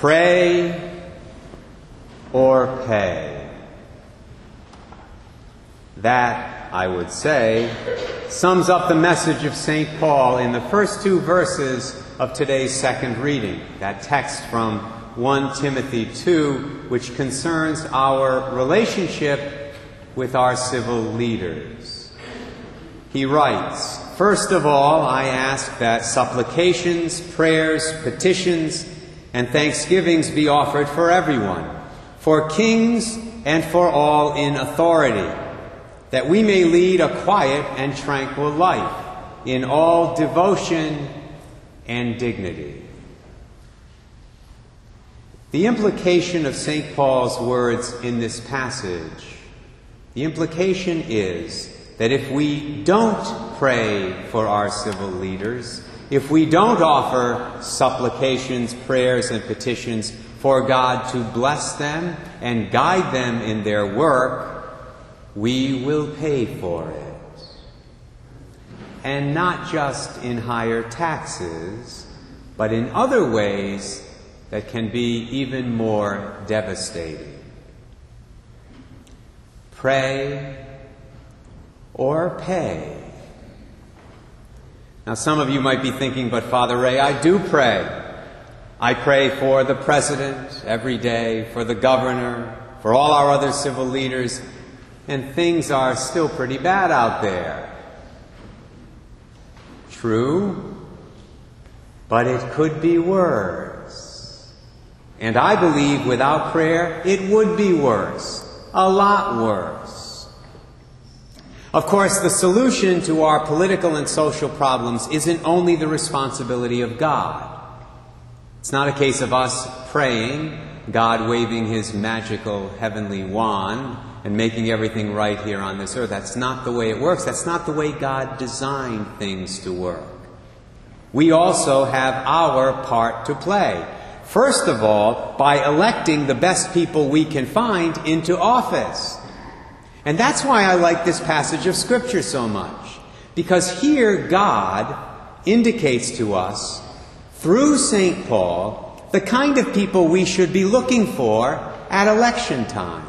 Pray or pay. That, I would say, sums up the message of St. Paul in the first two verses of today's second reading. That text from 1 Timothy 2, which concerns our relationship with our civil leaders. He writes, First of all, I ask that supplications, prayers, petitions, and thanksgivings be offered for everyone, for kings and for all in authority, that we may lead a quiet and tranquil life in all devotion and dignity. The implication of St. Paul's words in this passage, the implication is that if we don't pray for our civil leaders, if we don't offer supplications, prayers, and petitions for God to bless them and guide them in their work, we will pay for it. And not just in higher taxes, but in other ways that can be even more devastating. Pray or pay. Now, some of you might be thinking, but Father Ray, I do pray. I pray for the President every day, for the Governor, for all our other civil leaders, and things are still pretty bad out there. True, but it could be worse. And I believe without prayer, it would be worse. A lot worse. Of course, the solution to our political and social problems isn't only the responsibility of God. It's not a case of us praying, God waving his magical heavenly wand and making everything right here on this earth. That's not the way it works. That's not the way God designed things to work. We also have our part to play. First of all, by electing the best people we can find into office. And that's why I like this passage of Scripture so much. Because here God indicates to us, through St. Paul, the kind of people we should be looking for at election time.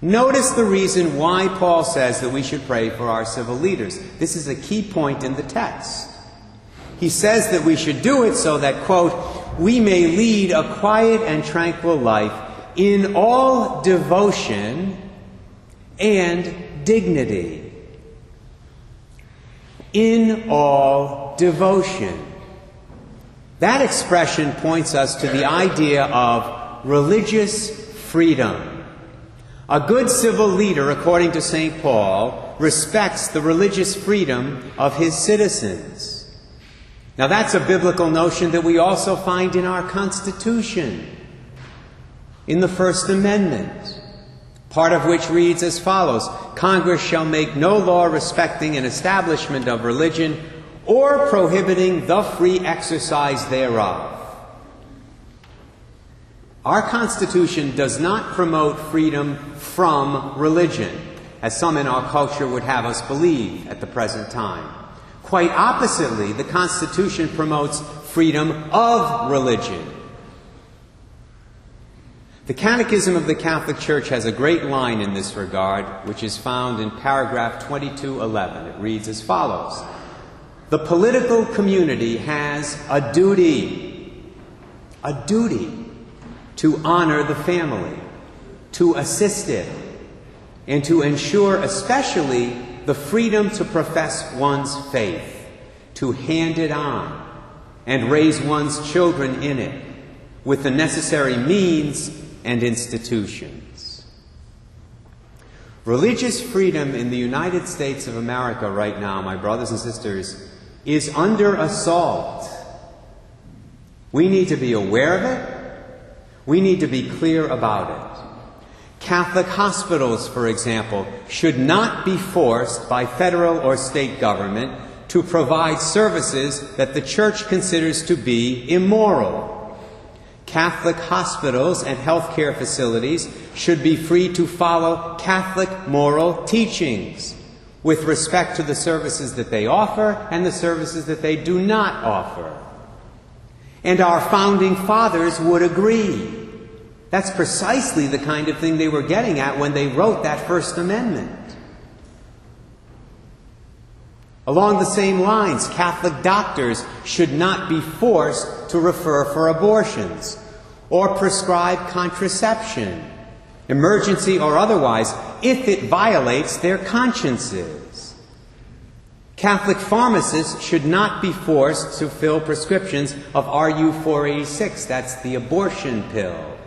Notice the reason why Paul says that we should pray for our civil leaders. This is a key point in the text. He says that we should do it so that, quote, we may lead a quiet and tranquil life in all devotion and dignity. In all devotion. That expression points us to the idea of religious freedom. A good civil leader, according to St. Paul, respects the religious freedom of his citizens. Now, that's a biblical notion that we also find in our Constitution, in the First Amendment part of which reads as follows Congress shall make no law respecting an establishment of religion or prohibiting the free exercise thereof. Our Constitution does not promote freedom from religion, as some in our culture would have us believe at the present time. Quite oppositely, the Constitution promotes freedom of religion. The Catechism of the Catholic Church has a great line in this regard, which is found in paragraph 2211. It reads as follows The political community has a duty, a duty to honor the family, to assist it, and to ensure especially the freedom to profess one's faith, to hand it on, and raise one's children in it with the necessary means and institutions. Religious freedom in the United States of America right now, my brothers and sisters, is under assault. We need to be aware of it. We need to be clear about it. Catholic hospitals, for example, should not be forced by federal or state government to provide services that the church considers to be immoral. Catholic hospitals and healthcare facilities should be free to follow Catholic moral teachings with respect to the services that they offer and the services that they do not offer. And our founding fathers would agree. That's precisely the kind of thing they were getting at when they wrote that First Amendment. Along the same lines, Catholic doctors should not be forced to refer for abortions or prescribe contraception, emergency or otherwise, if it violates their consciences. Catholic pharmacists should not be forced to fill prescriptions of RU 486, that's the abortion pill,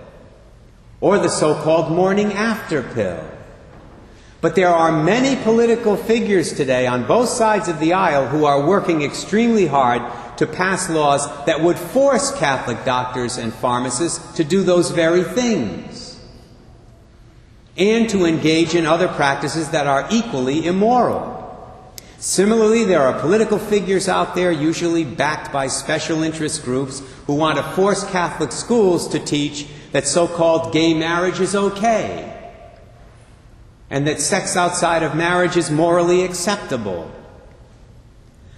or the so called morning after pill. But there are many political figures today on both sides of the aisle who are working extremely hard to pass laws that would force Catholic doctors and pharmacists to do those very things and to engage in other practices that are equally immoral. Similarly, there are political figures out there, usually backed by special interest groups, who want to force Catholic schools to teach that so called gay marriage is okay and that sex outside of marriage is morally acceptable.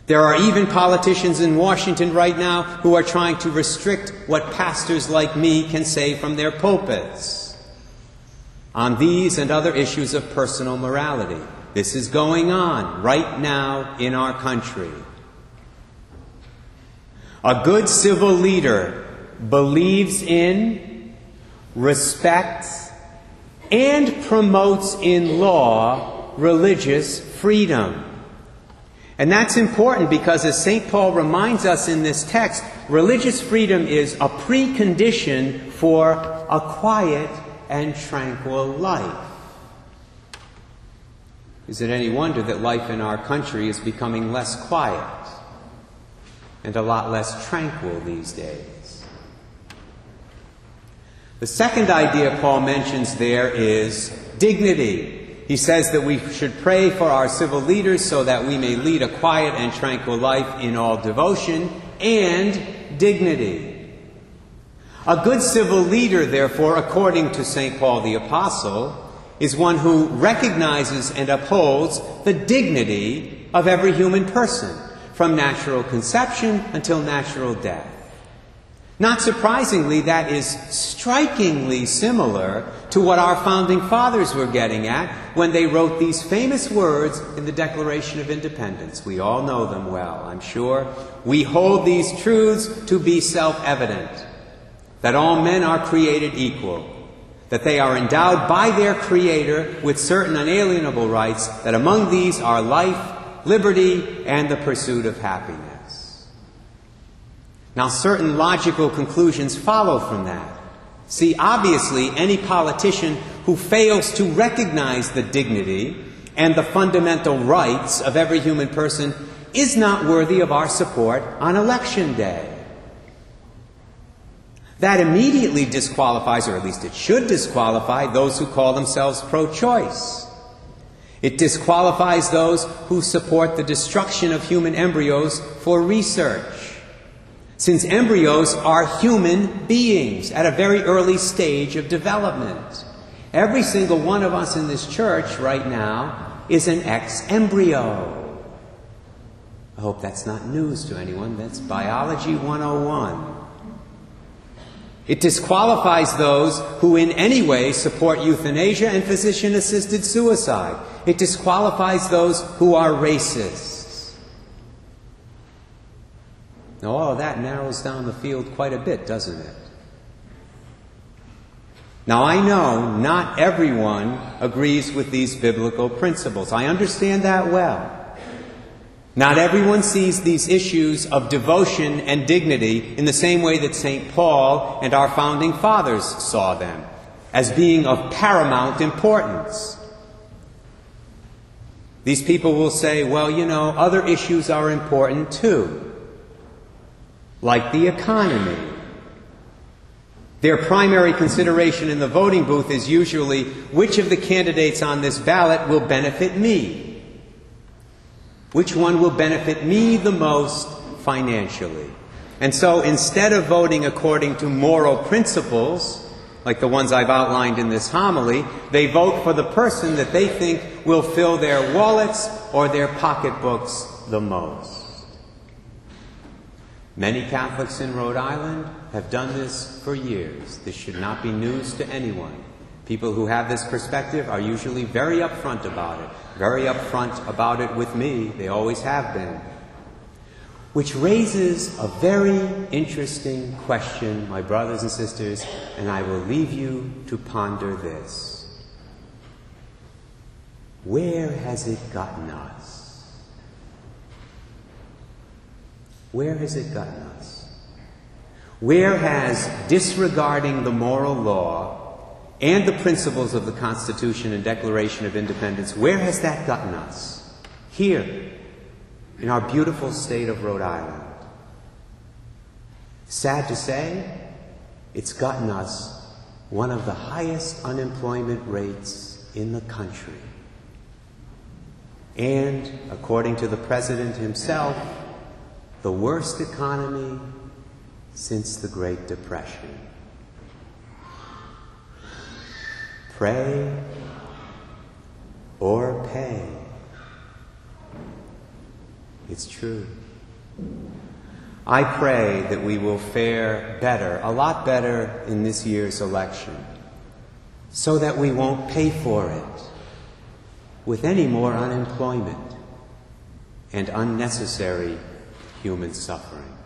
There are even politicians in Washington right now who are trying to restrict what pastors like me can say from their pulpits on these and other issues of personal morality. This is going on right now in our country. A good civil leader believes in, respects, and promotes in law religious freedom. And that's important because, as St. Paul reminds us in this text, religious freedom is a precondition for a quiet and tranquil life. Is it any wonder that life in our country is becoming less quiet and a lot less tranquil these days? The second idea Paul mentions there is dignity. He says that we should pray for our civil leaders so that we may lead a quiet and tranquil life in all devotion and dignity. A good civil leader, therefore, according to St. Paul the Apostle, is one who recognizes and upholds the dignity of every human person, from natural conception until natural death. Not surprisingly, that is strikingly similar to what our founding fathers were getting at when they wrote these famous words in the Declaration of Independence. We all know them well, I'm sure. We hold these truths to be self evident that all men are created equal, that they are endowed by their Creator with certain unalienable rights, that among these are life, liberty, and the pursuit of happiness. Now, certain logical conclusions follow from that. See, obviously, any politician who fails to recognize the dignity and the fundamental rights of every human person is not worthy of our support on election day. That immediately disqualifies, or at least it should disqualify, those who call themselves pro choice. It disqualifies those who support the destruction of human embryos for research since embryos are human beings at a very early stage of development. Every single one of us in this church right now is an ex embryo. I hope that's not news to anyone. That's Biology 101. It disqualifies those who in any way support euthanasia and physician assisted suicide. It disqualifies those who are racist. Now, all of that narrows down the field quite a bit, doesn't it? Now, I know not everyone agrees with these biblical principles. I understand that well. Not everyone sees these issues of devotion and dignity in the same way that St. Paul and our founding fathers saw them, as being of paramount importance. These people will say, well, you know, other issues are important too like the economy. Their primary consideration in the voting booth is usually which of the candidates on this ballot will benefit me? Which one will benefit me the most financially? And so instead of voting according to moral principles, like the ones I've outlined in this homily, they vote for the person that they think will fill their wallets or their pocketbooks the most. Many Catholics in Rhode Island have done this for years. This should not be news to anyone. People who have this perspective are usually very upfront about it, very upfront about it with me. They always have been. Which raises a very interesting question, my brothers and sisters, and I will leave you to ponder this. Where has it gotten us? Where has it gotten us? Where has disregarding the moral law and the principles of the Constitution and Declaration of Independence, where has that gotten us? Here, in our beautiful state of Rhode Island. Sad to say, it's gotten us one of the highest unemployment rates in the country. And, according to the President himself, the worst economy since the Great Depression. Pray or pay. It's true. I pray that we will fare better, a lot better in this year's election, so that we won't pay for it with any more unemployment and unnecessary human suffering.